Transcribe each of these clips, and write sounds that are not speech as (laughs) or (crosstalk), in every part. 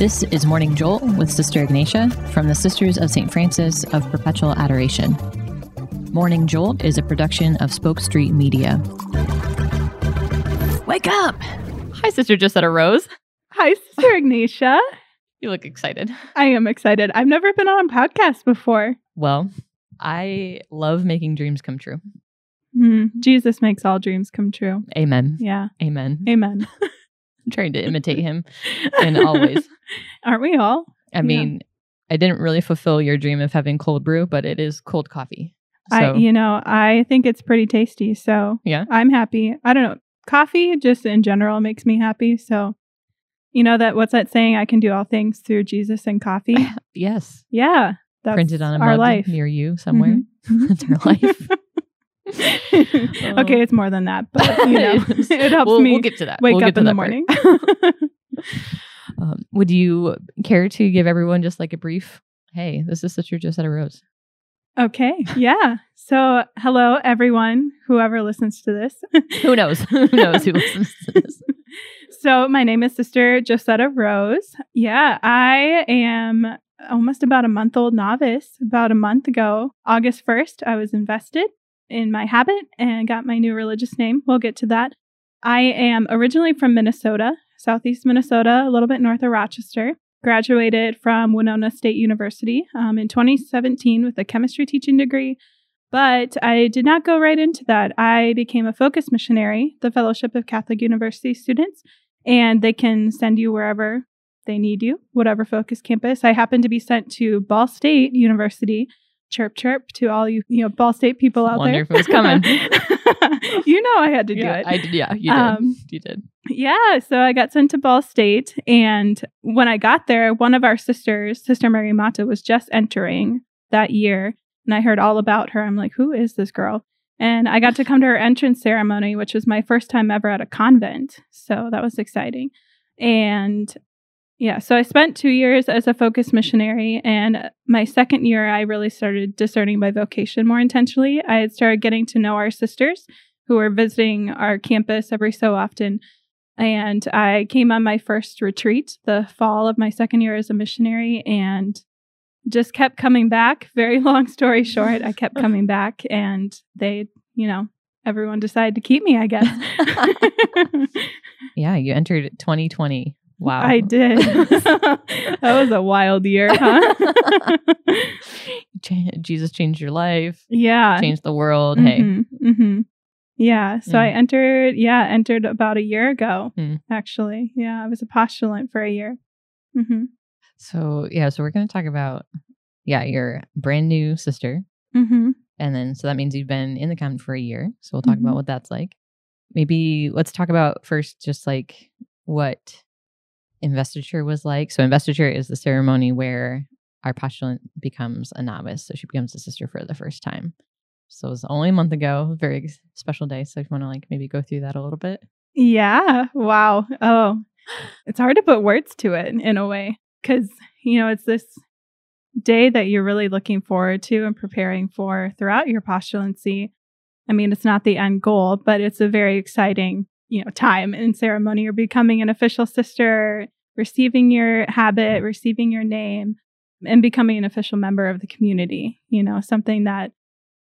This is Morning Jolt with Sister Ignatia from the Sisters of St. Francis of Perpetual Adoration. Morning Jolt is a production of Spoke Street Media. Wake up! Hi, Sister Josetta Rose. Hi, Sister Ignatia. You look excited. I am excited. I've never been on a podcast before. Well, I love making dreams come true. Hmm. Jesus makes all dreams come true. Amen. Yeah. Amen. Amen. (laughs) Trying to imitate (laughs) him and always. (laughs) Aren't we all? I Yeah. mean, I didn't really fulfill your dream of having cold brew, but it is cold coffee. So, I, you know, I think it's pretty tasty. So Yeah? I'm happy. I don't know. Coffee just in general makes me happy. So, you know that what's that saying? I can do all things through Jesus and coffee. (laughs) yes, yeah. That's printed on a our life. near you somewhere. Mhm. That's our life. (laughs) okay, it's more than that, but (laughs) you know, (laughs) it helps we'll, me we'll get to that. wake We'll up get to in the morning. Um, would you care to give everyone just like a brief? Hey, this is Sister Josetta Rose. okay, yeah. So, hello, everyone, whoever listens to this. Who knows? Who knows who listens to this? So, my name is Sister Josetta Rose. Yeah, I am almost about a month old novice. About a month ago, August 1st, I was invested in my habit and got my new religious name. We'll get to that. I am originally from Minnesota, southeast Minnesota, a little bit north of Rochester. Graduated from Winona State University um, in 2017 with a chemistry teaching degree. But I did not go right into that. I became a focus missionary, the Fellowship of Catholic University Students, and they can send you wherever they need you, whatever focus campus. I happened to be sent to Ball State University. Chirp chirp to all you, you know, Ball State people out Wonder there. if it was coming. (laughs) you know I had to yeah, do it. I did. Yeah, you did. Um, you did. Yeah, so I got sent to Ball State, and when I got there, one of our sisters, Sister Mary Mata, was just entering that year, and I heard all about her. I'm like, who is this girl? And I got to come to her entrance ceremony, which was my first time ever at a convent, so that was exciting. And yeah, so I spent two years as a focus missionary, and my second year, I really started discerning my vocation more intentionally. I had started getting to know our sisters who were visiting our campus every so often. And I came on my first retreat the fall of my second year as a missionary and just kept coming back. (laughs) Very long story short, I kept coming back and they, you know, everyone decided to keep me, I guess. (laughs) (laughs) Yeah, you entered 2020. Wow. I did. (laughs) that was a wild year, huh? (laughs) Jesus changed your life, yeah. changed the world. Hey, Mhm, mhm. Yeah. So I Mm. entered, yeah, entered about a year ago, Mm. actually. Yeah. I was a postulant for a year. hmm so yeah, so we're going to talk about yeah your brand new sister, hmm and then so that means you've been in the convent for a year. So we'll talk Mhm. about what that's like. Maybe let's talk about first just like what investiture was like. So investiture is the ceremony where our postulant becomes a novice, so she becomes a sister for the first time. So it was only a month ago, very special day. So if you want to like maybe go through that a little bit. Yeah. Wow. Oh, it's hard to put words to it in a way because, you know, it's this day that you're really looking forward to and preparing for throughout your postulancy. I mean, it's not the end goal, but it's a very exciting, you know, time and ceremony. You're becoming an official sister, receiving your habit, receiving your name, and becoming an official member of the community. You know, something that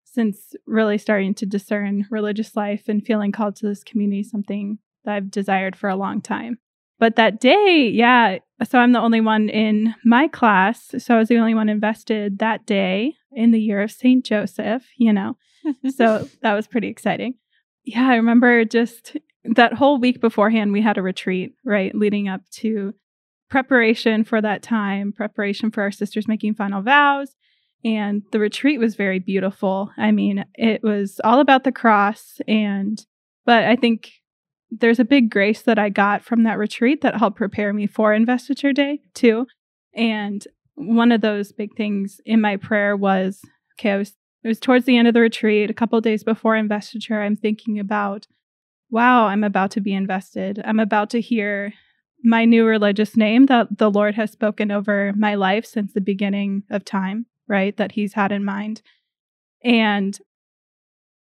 since really starting to discern religious life and feeling called to this community, something that I've desired for a long time. But that day, yeah, so I'm the only one in my class. So I was the only one invested that day in the year of St. Joseph, you know. (laughs) So that was pretty exciting. Yeah, I remember just that whole week beforehand, we had a retreat, right, leading up to preparation for that time, preparation for our sisters making final vows. And the retreat was very beautiful. I mean, it was all about the cross. And, but I think there's a big grace that I got from that retreat that helped prepare me for Investiture Day, too. And one of those big things in my prayer was okay, I was, it was towards the end of the retreat, a couple days before investiture. I'm thinking about, wow, I'm about to be invested. I'm about to hear my new religious name that the Lord has spoken over my life since the beginning of time, right? That He's had in mind. And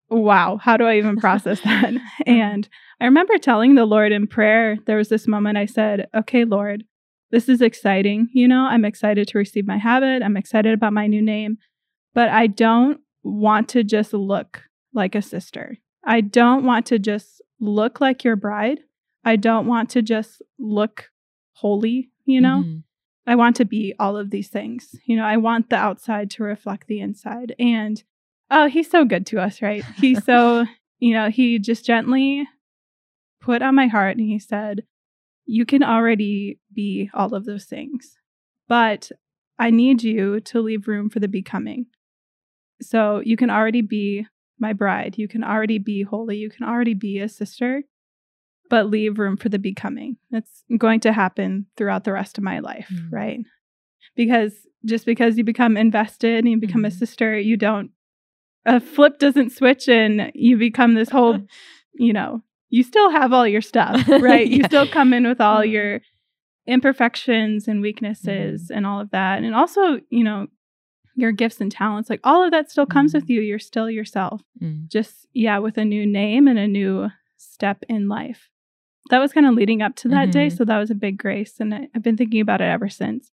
wow, how do I even process (laughs) that? Uh-huh. and I remember telling the Lord in prayer, there was this moment I said, okay, Lord, this is exciting. You know, I'm excited to receive my habit. I'm excited about my new name, but I don't want to just look like a sister. I don't want to just look like your bride. I don't want to just look holy, you know? Mm-hmm. I want to be all of these things. You know, I want the outside to reflect the inside. And oh, he's so good to us, right? (laughs) He's so, you know, he just gently put on my heart and he said, You can already be all of those things, but I need you to leave room for the becoming. So you can already be my bride. You can already be holy. You can already be a sister, but leave room for the becoming. That's going to happen throughout the rest of my life, mm-hmm. right? Because just because you become invested and you become mm-hmm. a sister, you don't, a flip doesn't switch and you become this whole, (laughs) you know, you still have all your stuff, (laughs) right? yeah. You still come in with all mm-hmm. your imperfections and weaknesses mm-hmm. and all of that. And also, you know, your gifts and talents, like all of that still comes mm. with you. You're still yourself. Mm. Just, yeah, with a new name and a new step in life. That was kind of leading up to that mm-hmm. day. So that was a big grace. And I, I've been thinking about it ever since.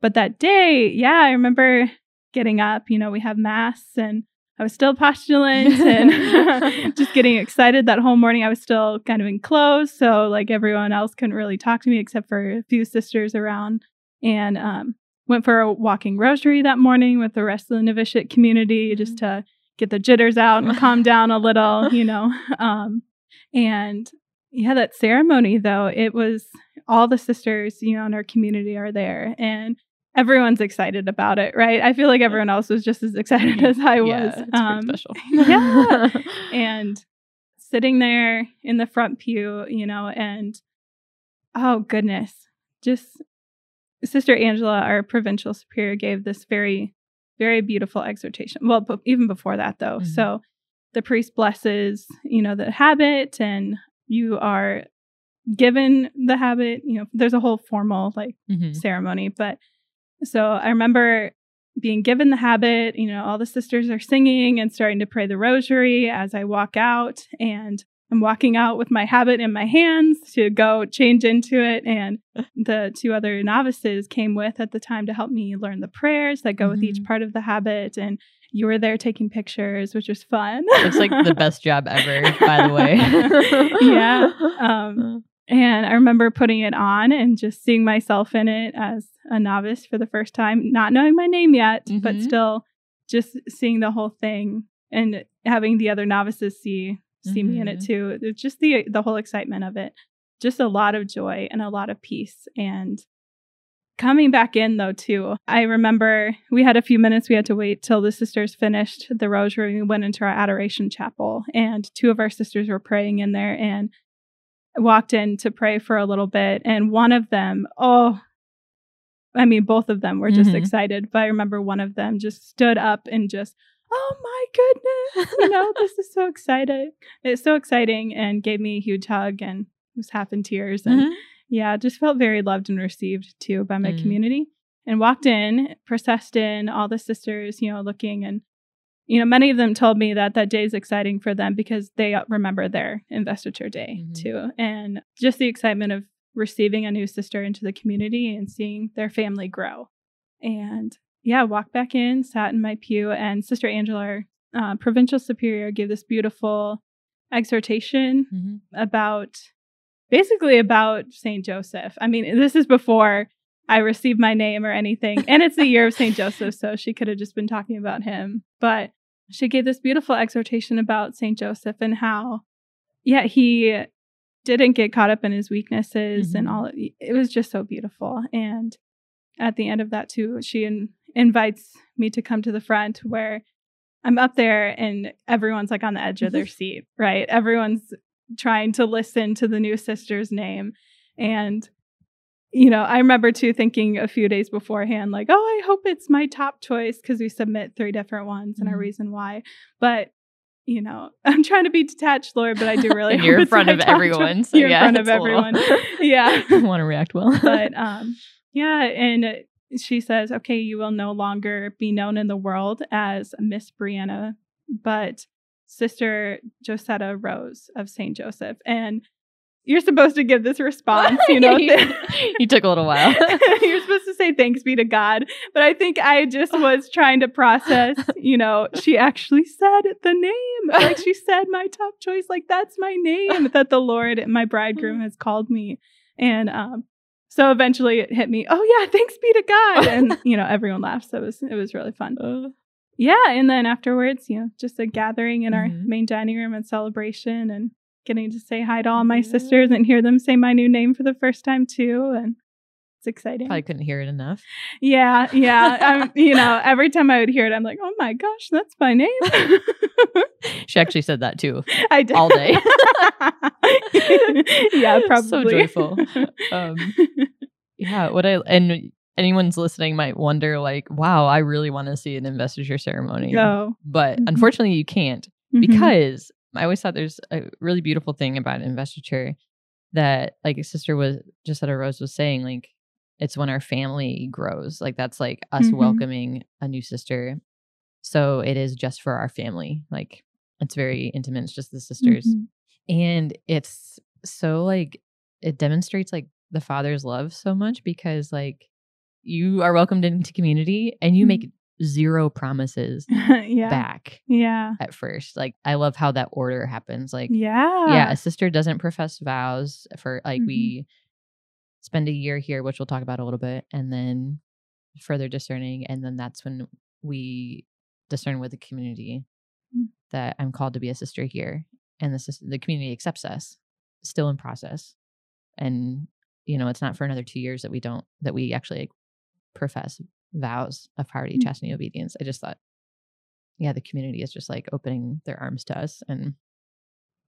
But that day, yeah, I remember getting up. You know, we have mass and I was still (laughs) postulant and (laughs) just getting excited that whole morning. I was still kind of enclosed. So, like, everyone else couldn't really talk to me except for a few sisters around. And um, went for a walking rosary that morning with the rest of the novitiate community just mm-hmm. to get the jitters out and calm down a little, (laughs) you know. Um, and yeah, that ceremony though, it was all the sisters, you know, in our community are there and everyone's excited about it, right? I feel like everyone else was just as excited as I was. Yeah, um, special. (laughs) yeah. (laughs) and sitting there in the front pew, you know, and oh goodness, just Sister Angela, our provincial superior, gave this very, very beautiful exhortation. Well, even before that, though. Mm-hmm. So the priest blesses, you know, the habit, and you are given the habit. You know, there's a whole formal like mm-hmm. ceremony. But so I remember being given the habit. You know, all the sisters are singing and starting to pray the rosary as I walk out, and I'm walking out with my habit in my hands to go change into it. And the two other novices came with at the time to help me learn the prayers that go mm-hmm. with each mm-hmm. part of the habit. And you were there taking pictures, which was fun. It's like the best job ever, by the way. (laughs) yeah. Um, (laughs) and I remember putting it on and just seeing myself in it as a novice for the first time, not knowing my name yet, mm-hmm. but still just seeing the whole thing and having the other novices see see mm-hmm. me in it mm-hmm. too. It's just the the whole excitement of it. Just a lot of joy and a lot of peace. And coming back in though too, I remember we had a few minutes we had to wait till the sisters finished the rosary. We went into our adoration chapel and two of our sisters were praying in there and walked in to pray for a little bit and one of them, oh I mean both of them were just mm-hmm. excited, but I remember one of them just stood up and just oh my goodness, you know, (laughs) this is so exciting. It's so exciting and gave me a huge hug and was half in tears. And mm-hmm. yeah, just felt very loved and received too by my mm-hmm. community. And walked in, processed in, all the sisters, you know, looking and you know, many of them told me that that day is exciting for them because they remember their investiture day mm-hmm. too. And just the excitement of receiving a new sister into the community and seeing their family grow. And yeah, walked back in, sat in my pew, and Sister Angela, uh, provincial superior, gave this beautiful exhortation mm-hmm. about basically about Saint Joseph. I mean, this is before I received my name or anything, (laughs) and it's the year of Saint Joseph, so she could have just been talking about him. But she gave this beautiful exhortation about Saint Joseph and how, yeah, he didn't get caught up in his weaknesses mm-hmm. and all. Of, it was just so beautiful, and at the end of that too, she and invites me to come to the front where I'm up there and everyone's like on the edge of their seat, right? Everyone's trying to listen to the new sister's name. And, you know, I remember too thinking a few days beforehand, like, oh, I hope it's my top choice because we submit three different ones and mm-hmm. a reason why. But, you know, (laughs) I'm trying to be detached, Lord, but I do really (laughs) You're in front of (laughs) everyone. So You're yeah, in front of everyone. yeah. want to react well. but um yeah, and she says, okay, you will no longer be known in the world as Miss Brianna, but Sister Josetta Rose of St. Joseph. And you're supposed to give this response, you know. (laughs) you (laughs) took a little while. (laughs) you're supposed to say thanks be to God, but I think I just was trying to process, you know, she actually said the name. Like she said my top choice, like that's my name that the Lord, my bridegroom has called me. And um so eventually it hit me, oh yeah, thanks be to God. And (laughs) you know, everyone laughed. So it was it was really fun. Uh, Yeah, and then afterwards, you know, just a gathering in our Mhm. main dining room and celebration and getting to say hi to all my sisters and hear them say my new name for the first time too and it's exciting. probably couldn't hear it enough. Yeah, yeah. (laughs) You know, every time I would hear it, I'm like, oh my gosh, that's my name. (laughs) She actually said that too. (laughs) I did all day. yeah, probably. So joyful. Um, Yeah, what I and anyone's listening might wonder, like, wow, I really want to see an investiture ceremony, Go. but Mhm. unfortunately, you can't Mhm. because I always thought there's a really beautiful thing about investiture that, like, sister was just that a Rose was saying, like, it's when our family grows, like that's like us Mhm. welcoming a new sister. So it is just for our family, like it's very intimate. It's just the sisters Mhm. and it's so like it demonstrates like the father's love so much because like you are welcomed into community and you Mhm. make zero promises (laughs) yeah. back Yeah. at first like i love how that order happens like Yeah. yeah a sister doesn't profess vows for like Mhm. we spend a year here which we'll talk about a little bit and then further discerning and then that's when we discern with the community Mm. that i'm called to be a sister here and the sis- the community accepts us still in process and you know it's not for another two years that we don't that we actually like, profess vows of poverty Mm. chastity obedience i just thought yeah the community is just like opening their arms to us and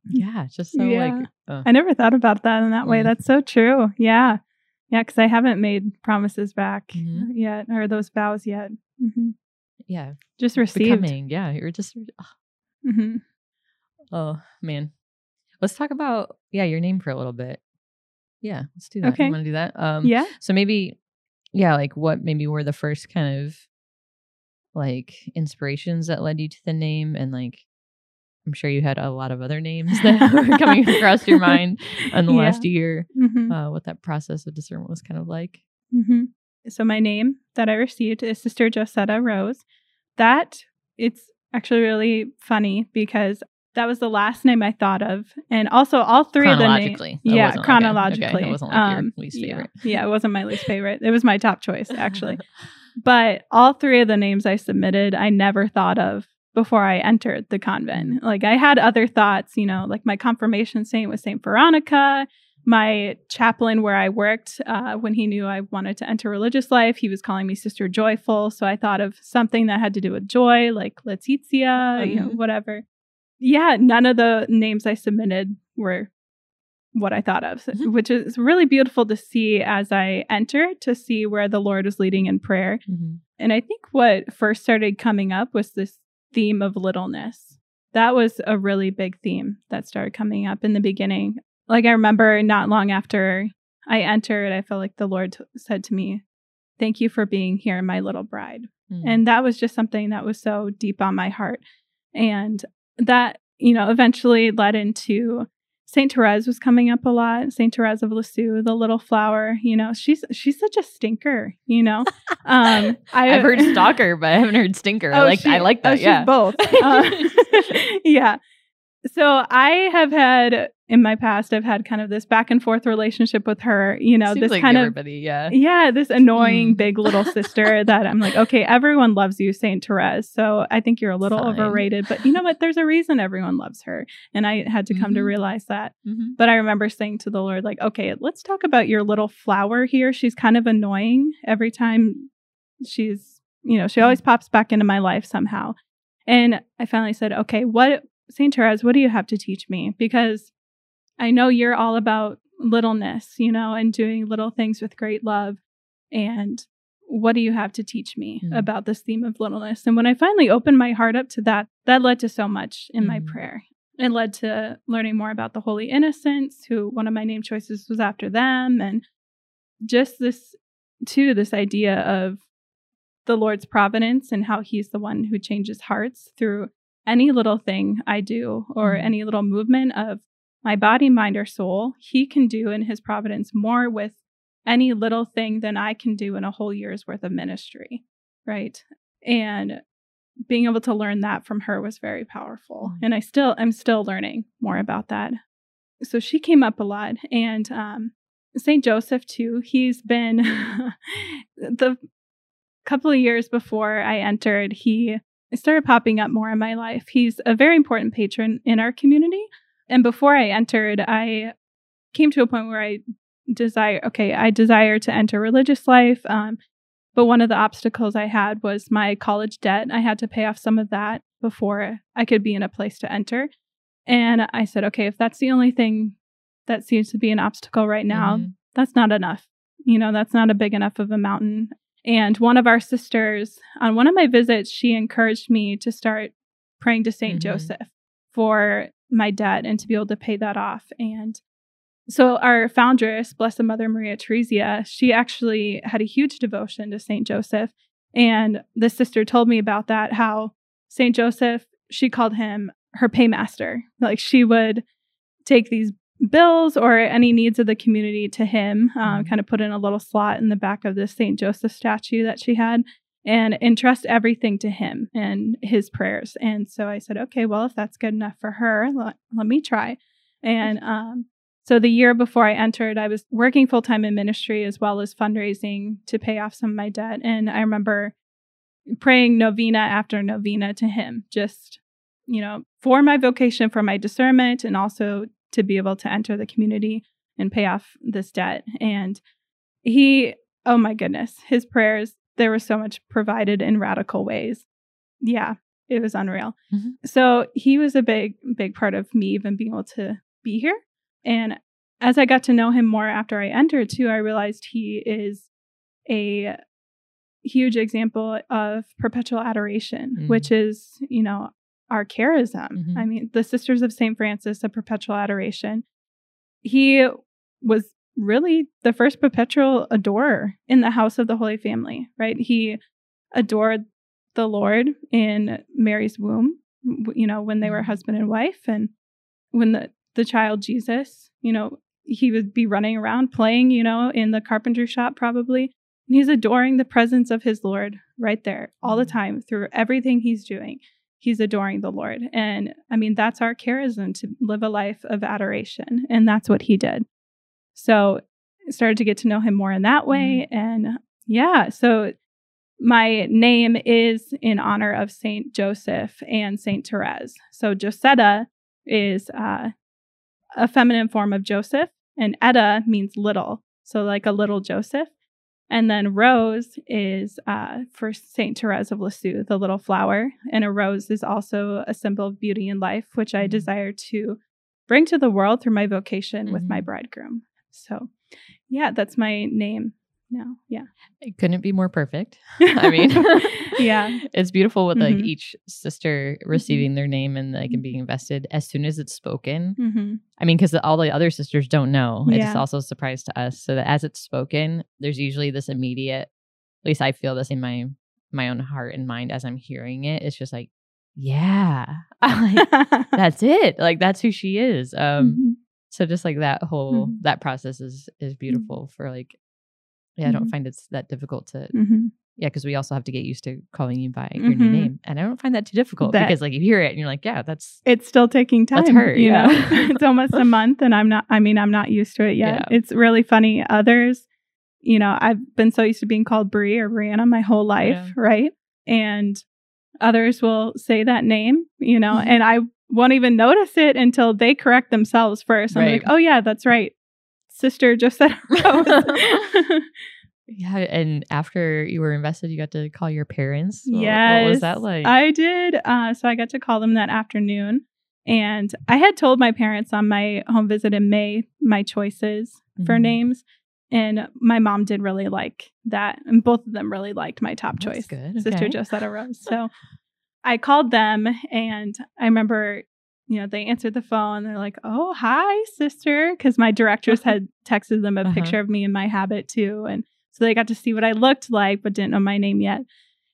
yeah just so Yeah. like uh, I never thought about that in that way. Mhm. That's so true. Yeah. Yeah. Cause I haven't made promises back Mhm. yet or those vows yet. hmm yeah Just receiving. becoming yeah you're just hmm oh man let's talk about yeah your name for a little bit yeah let's do that Okay. you want to do that um Yeah. so maybe yeah like what maybe were the first kind of like inspirations that led you to the name and like i'm sure you had a lot of other names that (laughs) were coming across your (laughs) mind in the Yeah. last year hmm uh what that process of discernment was kind of like hmm So my name that I received is Sister Josetta Rose. That it's actually really funny because that was the last name I thought of, and also all three of the names. chronologically Yeah, wasn't like- okay, chronologically. it wasn't like your Um, least yeah. favorite Yeah, it wasn't my least favorite. It was my top choice actually. (laughs) but all three of the names I submitted, I never thought of before I entered the convent. Like I had other thoughts, you know, like my confirmation saint was Saint Veronica. My chaplain, where I worked, uh, when he knew I wanted to enter religious life, he was calling me Sister Joyful. So I thought of something that had to do with joy, like Letizia, you know, whatever. Yeah, none of the names I submitted were what I thought of, Mhm. which is really beautiful to see as I enter to see where the Lord was leading in prayer. Mhm. And I think what first started coming up was this theme of littleness. That was a really big theme that started coming up in the beginning. Like I remember not long after I entered, I felt like the Lord t- said to me, Thank you for being here, my little bride. Mm. And that was just something that was so deep on my heart. And that, you know, eventually led into Saint Therese was coming up a lot. Saint Therese of Lisieux, the little flower, you know, she's she's such a stinker, you know. (laughs) Um I, I've heard (laughs) stalker, but I haven't heard stinker. I Oh, like she- I like oh, that. she's yeah, both. (laughs) Uh, yeah. So I have had in my past, I've had kind of this back and forth relationship with her. You know, Seems this like kind of. Yeah, yeah, this annoying Mm. big little sister (laughs) that I'm like, okay, everyone loves you, Saint Therese. So I think you're a little Fine. overrated, but you know what? There's a reason everyone loves her, and I had to come to Mhm. realize that. Mhm. But I remember saying to the Lord, like, okay, let's talk about your little flower here. She's kind of annoying every time she's, you know, she always pops back into my life somehow. And I finally said, okay, what, St. Therese, what do you have to teach me? Because I know you're all about littleness, you know, and doing little things with great love. And what do you have to teach me Mm. about this theme of littleness? And when I finally opened my heart up to that, that led to so much in my Mm. prayer. It led to learning more about the Holy Innocents, who one of my name choices was after them, and just this, too, this idea of the Lord's providence and how He's the one who changes hearts through any little thing I do or Mhm. any little movement of my body, mind, or soul, He can do in His providence more with any little thing than I can do in a whole year's worth of ministry. Right. And being able to learn that from her was very powerful. Mm-hmm. And I still, I'm still learning more about that. So she came up a lot. And um, St. Joseph, too, he's been (laughs) the couple of years before I entered, he started popping up more in my life. He's a very important patron in our community. And before I entered, I came to a point where I desire, okay, I desire to enter religious life. Um, but one of the obstacles I had was my college debt. I had to pay off some of that before I could be in a place to enter. And I said, okay, if that's the only thing that seems to be an obstacle right now, mm-hmm. that's not enough. You know, that's not a big enough of a mountain. And one of our sisters, on one of my visits, she encouraged me to start praying to saint mm-hmm. Joseph for my debt and to be able to pay that off. And so our foundress, Blessed Mother Maria Theresia, she actually had a huge devotion to Saint Joseph. And the sister told me about that, how Saint Joseph, she called him her paymaster. Like she would take these bills or any needs of the community to him, um, kind of put in a little slot in the back of the St. Joseph statue that she had and entrust everything to him and his prayers. And so I said, okay, well, if that's good enough for her, let, let me try. And um, so the year before I entered, I was working full time in ministry as well as fundraising to pay off some of my debt. And I remember praying novena after novena to him, just, you know, for my vocation, for my discernment, and also to be able to enter the community and pay off this debt. And he, oh my goodness, his prayers, there was so much provided in radical ways. Yeah, it was unreal. Mm-hmm. So he was a big, big part of me even being able to be here. And as I got to know him more after I entered too, I realized he is a huge example of perpetual adoration, mm-hmm. which is, you know, our charism. Mm-hmm. I mean, the Sisters of St. Francis of Perpetual Adoration. He was really the first perpetual adorer in the house of the Holy Family, right? He adored the Lord in Mary's womb, you know, when they were mm-hmm. husband and wife. And when the, the child Jesus, you know, he would be running around playing, you know, in the carpenter shop probably. And he's adoring the presence of his Lord right there all the mm-hmm. time through everything he's doing he's adoring the Lord. And I mean, that's our charism to live a life of adoration. And that's what he did. So I started to get to know him more in that way. Mm-hmm. And yeah, so my name is in honor of Saint Joseph and Saint Therese. So Josetta is uh, a feminine form of Joseph, and Etta means little. So like a little Joseph. And then rose is uh, for Saint Therese of Lisieux, the little flower. And a rose is also a symbol of beauty and life, which I mm-hmm. desire to bring to the world through my vocation mm-hmm. with my mm-hmm. bridegroom. So, yeah, that's my name now. Yeah. It couldn't be more perfect. (laughs) I mean, (laughs) yeah. (laughs) It's beautiful with like mm-hmm. each sister mm-hmm. receiving mm-hmm. their name and like and being invested as soon as it's spoken. Mm-hmm. I mean, because all the other sisters don't know. Yeah. It's also a surprise to us. So that as it's spoken, there's usually this immediate, at least I feel this in my my own heart and mind as I'm hearing it. It's just like, yeah, like, that's it. Like that's who she is. Um, mm-hmm. so just like that whole mm-hmm. that process is is beautiful for like yeah, I don't mm-hmm. find it's that difficult to. Mm-hmm. Yeah, because we also have to get used to calling you by your new mm-hmm. name, and I don't find that too difficult that, because like you hear it and you're like, yeah, that's it's still taking time. That's her, you yeah. know. (laughs) (laughs) it's almost a month, and I'm not. I mean, I'm not used to it yet. Yeah. It's really funny. Others, you know, I've been so used to being called Brie or Brianna my whole life, yeah. right? And others will say that name, you know, mm-hmm. and I won't even notice it until they correct themselves first. I'm right. like, oh yeah, that's right sister just said (laughs) (laughs) (laughs) yeah, and after you were invested, you got to call your parents. Yeah, what was that like? I did. Uh, so I got to call them that afternoon, and I had told my parents on my home visit in May my choices mm-hmm. for names, and my mom did really like that, and both of them really liked my top That's choice, good. Sister okay. Josetta Rose. So I called them, and I remember you know, they answered the phone. They're like, "Oh, hi, sister," because my directors (laughs) had texted them a uh-huh. picture of me in my habit too, and so they got to see what I looked like, but didn't know my name yet.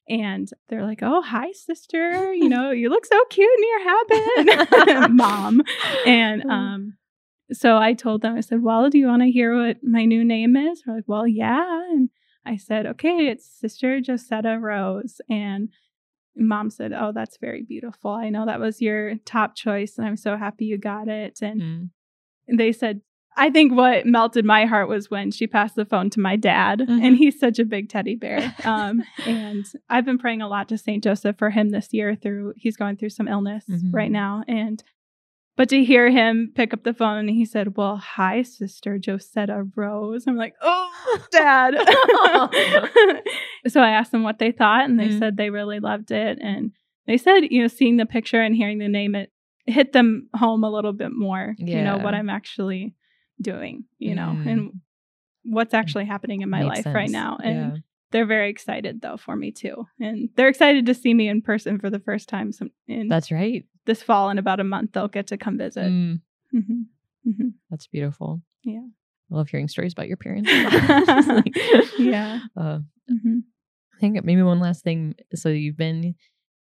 And they're like, "Oh, hi, sister. You know, you look so cute in your habit, (laughs) mom." And um, so I told them, I said, Well, do you want to hear what my new name is? They're like, Well, yeah. And I said, Okay, it's Sister Josetta Rose. And mom said, Oh, that's very beautiful. I know that was your top choice, and I'm so happy you got it. And Mm. they said, I think what melted my heart was when she passed the phone to my dad, Mhm. and he's such a big teddy bear. (laughs) Um, and I've been praying a lot to Saint Joseph for him this year. Through he's going through some illness Mhm. right now, and but to hear him pick up the phone and he said, "Well, hi, Sister Josetta Rose," I'm like, "Oh, (laughs) Dad." (laughs) so I asked them what they thought, and they Mhm. said they really loved it, and they said, you know, seeing the picture and hearing the name, it hit them home a little bit more. You know what I'm actually doing, you know, Mm. and what's actually happening in my Makes life right now, and Yeah. they're very excited though for me too, and they're excited to see me in person for the first time. Some in That's right. This fall in about a month, they'll get to come visit. Mm, hmm hmm that's beautiful. Yeah. I love hearing stories about your parents. (laughs) (laughs) Yeah. Uh, hmm I think maybe one last thing. So you've been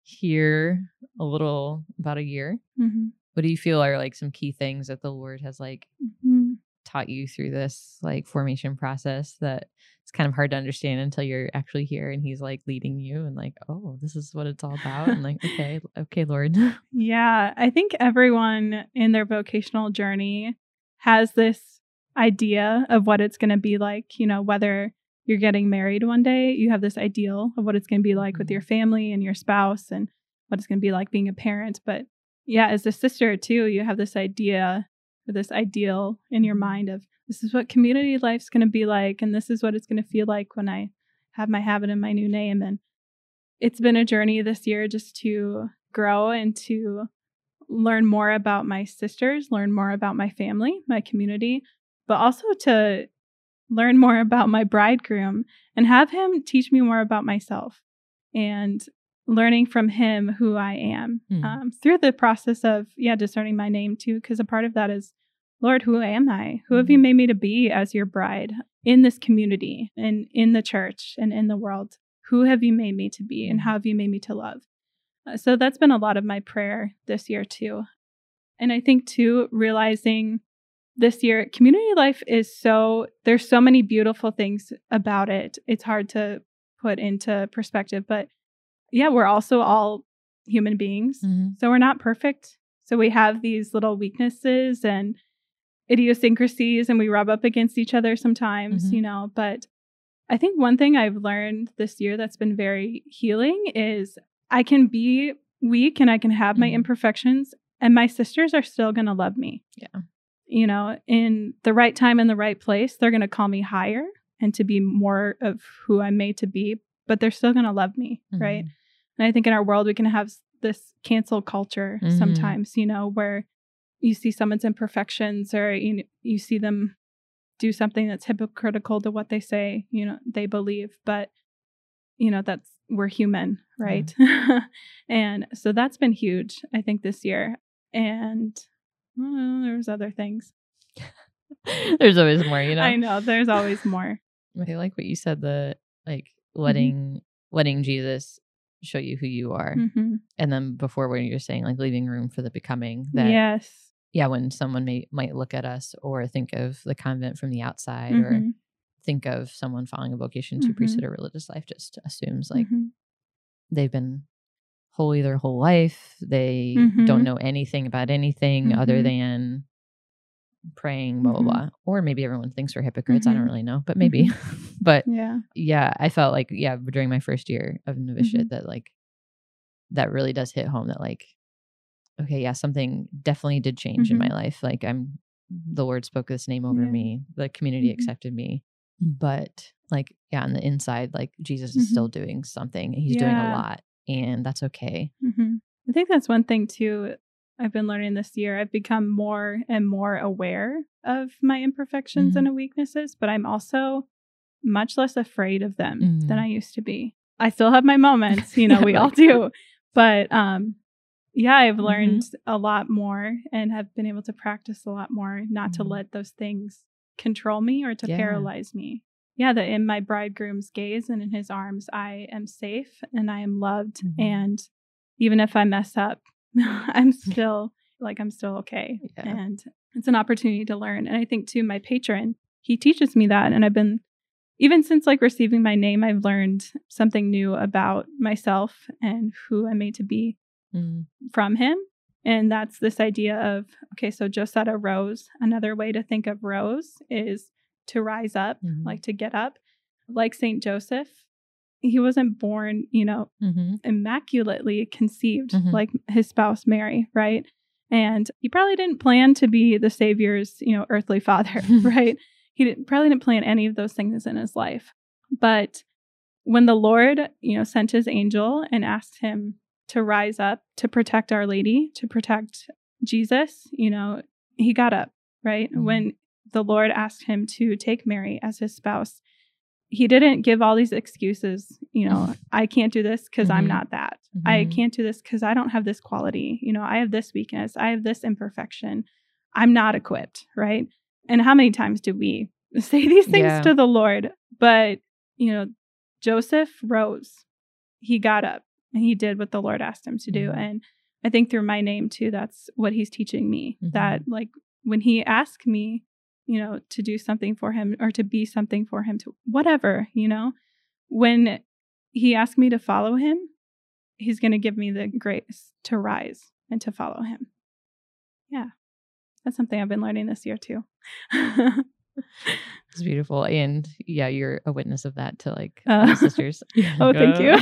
here a little about a year. hmm What do you feel are like some key things that the Lord has like hmm taught you through this like formation process that it's kind of hard to understand until you're actually here and he's like leading you and like, oh, this is what it's all about. And like, okay, okay, Lord. (laughs) Yeah, I think everyone in their vocational journey has this idea of what it's going to be like. You know, whether you're getting married one day, you have this ideal of what it's going to be like with Mhm. your family and your spouse and what it's going to be like being a parent. But yeah, as a sister too, you have this idea or this ideal in your Mhm. mind of this is what community life's going to be like and this is what it's going to feel like when I have my habit and my new name and it's been a journey this year just to grow and to learn more about my sisters, learn more about my family, my community, but also to learn more about my bridegroom and have him teach me more about myself and learning from him who I am Mm. um, through the process of, yeah, discerning my name too, because a part of that is, Lord, who am I? Who have you Mhm. made me to be as your bride in this community and in the church and in the world? Who have you made me to be and how have you made me to love? Uh, so that's been a lot of my prayer this year too. And I think too, realizing this year, community life is so, there's so many beautiful things about it. It's hard to put into perspective, but yeah, we're also all human beings. Mhm. So we're not perfect. So we have these little weaknesses and idiosyncrasies and we rub up against each other sometimes, Mhm. you know. But I think one thing I've learned this year that's been very healing is I can be weak and I can have my Mhm. imperfections and my sisters are still going to love me. Yeah. You know, in the right time and the right place, they're going to call me higher and to be more of who I'm made to be, but they're still going to love me, right? Mhm. And I think in our world, we can have this cancel culture Mhm. sometimes, you know, where you see someone's imperfections or you, you see them do something that's hypocritical to what they say, you know, they believe. But, you know, that's, we're human, right? (laughs) and so that's been huge, I think, this year. And well, there was other things. (laughs) There's always more, you (laughs) know. I know there's always more. I like what you said. The like Mm-hmm. letting letting Jesus show you who you are, hmm and then before when you're saying like leaving room for the becoming. That Yes. Yeah, when someone may might look at us or think of the convent from the outside or Mhm. think of someone following a vocation to Mhm. priesthood or religious life, just assumes like Mhm. they've been holy their whole life. They don't know anything about anything other Mhm. than praying, blah, blah, Mhm. blah. Or maybe everyone thinks we're hypocrites. I don't really know, but maybe. (laughs) but Yeah. yeah, I felt like, yeah, during my first year of novitiate, that like, that really does hit home that like, okay, yeah, something definitely did change in my life. Like, I'm, the Lord spoke this name over Yeah. me, the community Mhm. accepted me. But like, yeah, on the inside, like, Jesus is still doing something. He's doing a Mm-hmm. Lot, and that's okay. hmm I think that's one thing too. I've been learning this year. I've become more and more aware of my imperfections and weaknesses, but I'm also much less afraid of them than Mhm. I used to be. I still have my moments, you know, Yeah, (laughs) we all do. But um yeah, I've Mhm. learned a lot more and have been able to practice a lot more not to Mhm. let those things control me or to Yeah. paralyze me. Yeah, that in my bridegroom's gaze and in his arms, I am safe and I am loved. Mhm. And even if I mess up, (laughs) I'm (laughs) still like, I'm still okay. Yeah. And it's an opportunity to learn. And I think too, my patron, he teaches me that. And I've been, even since like receiving my name, I've learned something new about myself and who I'm made to be mm. from him. And that's this idea of, okay, so Josetta rose. Another way to think of rose is to rise up, mm-hmm. like to get up. Like St. Joseph, he wasn't born, you know, mm-hmm. immaculately conceived mm-hmm. like his spouse Mary, right? And he probably didn't plan to be the Savior's, you know, earthly father, (laughs) (laughs) right? He didn't, probably didn't plan any of those things in his life. But when the Lord, you know, sent his angel and asked him to rise up to protect Our Lady, to protect Jesus, you know, he got up, right? Mm-hmm. When the Lord asked him to take Mary as his spouse, he didn't give all these excuses, you know, (laughs) I can't do this because mm-hmm. I'm not that. Mm-hmm. I can't do this because I don't have this quality. You know, I have this weakness. I have this imperfection. I'm not equipped, right? And how many times do we (laughs) say these things yeah. to the Lord? But, you know, Joseph rose, he got up and he did what the Lord asked him to do. Mm-hmm. And I think through my name too, that's what he's teaching me that, mm-hmm. like, when he asked me you know, to do something for him or to be something for him, to whatever, you know, when he asked me to follow him, he's going to give me the grace to rise and to follow him. Yeah. That's something I've been learning this year too. (laughs) it's beautiful. And yeah, you're a witness of that to like (laughs) uh, sisters. oh, thank you.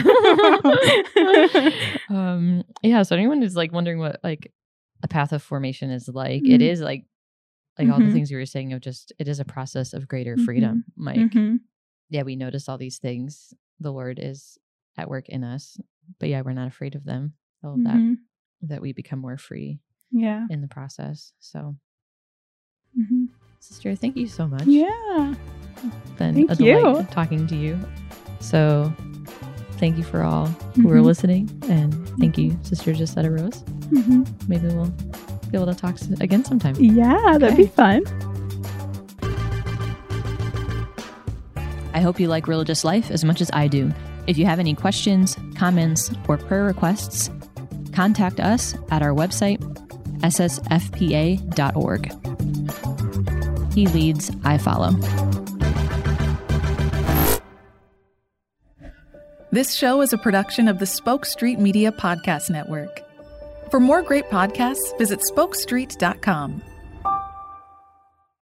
(laughs) um, yeah. So anyone who's like wondering what like a path of formation is like, mm-hmm. it is like like mm-hmm. all the mm-hmm. things you were saying of just it is a process of greater mm-hmm. freedom like mm-hmm. yeah we notice all these things the lord is at work in us but yeah we're not afraid of them all of that that we become more free yeah in the process so mm-hmm. Sister thank you so much yeah been thank a delight you. talking to you so thank you for all who are mm-hmm. listening and thank you mm-hmm. sister Josetta Rose mm-hmm. maybe we'll be able to talk again sometime. Yeah, okay. that'd be fun. I hope you like religious life as much as I do. If you have any questions, comments, or prayer requests, contact us at our website, ssfpa.org. He leads, I follow. This show is a production of the Spoke Street Media Podcast Network. For more great podcasts, visit spokestreet.com.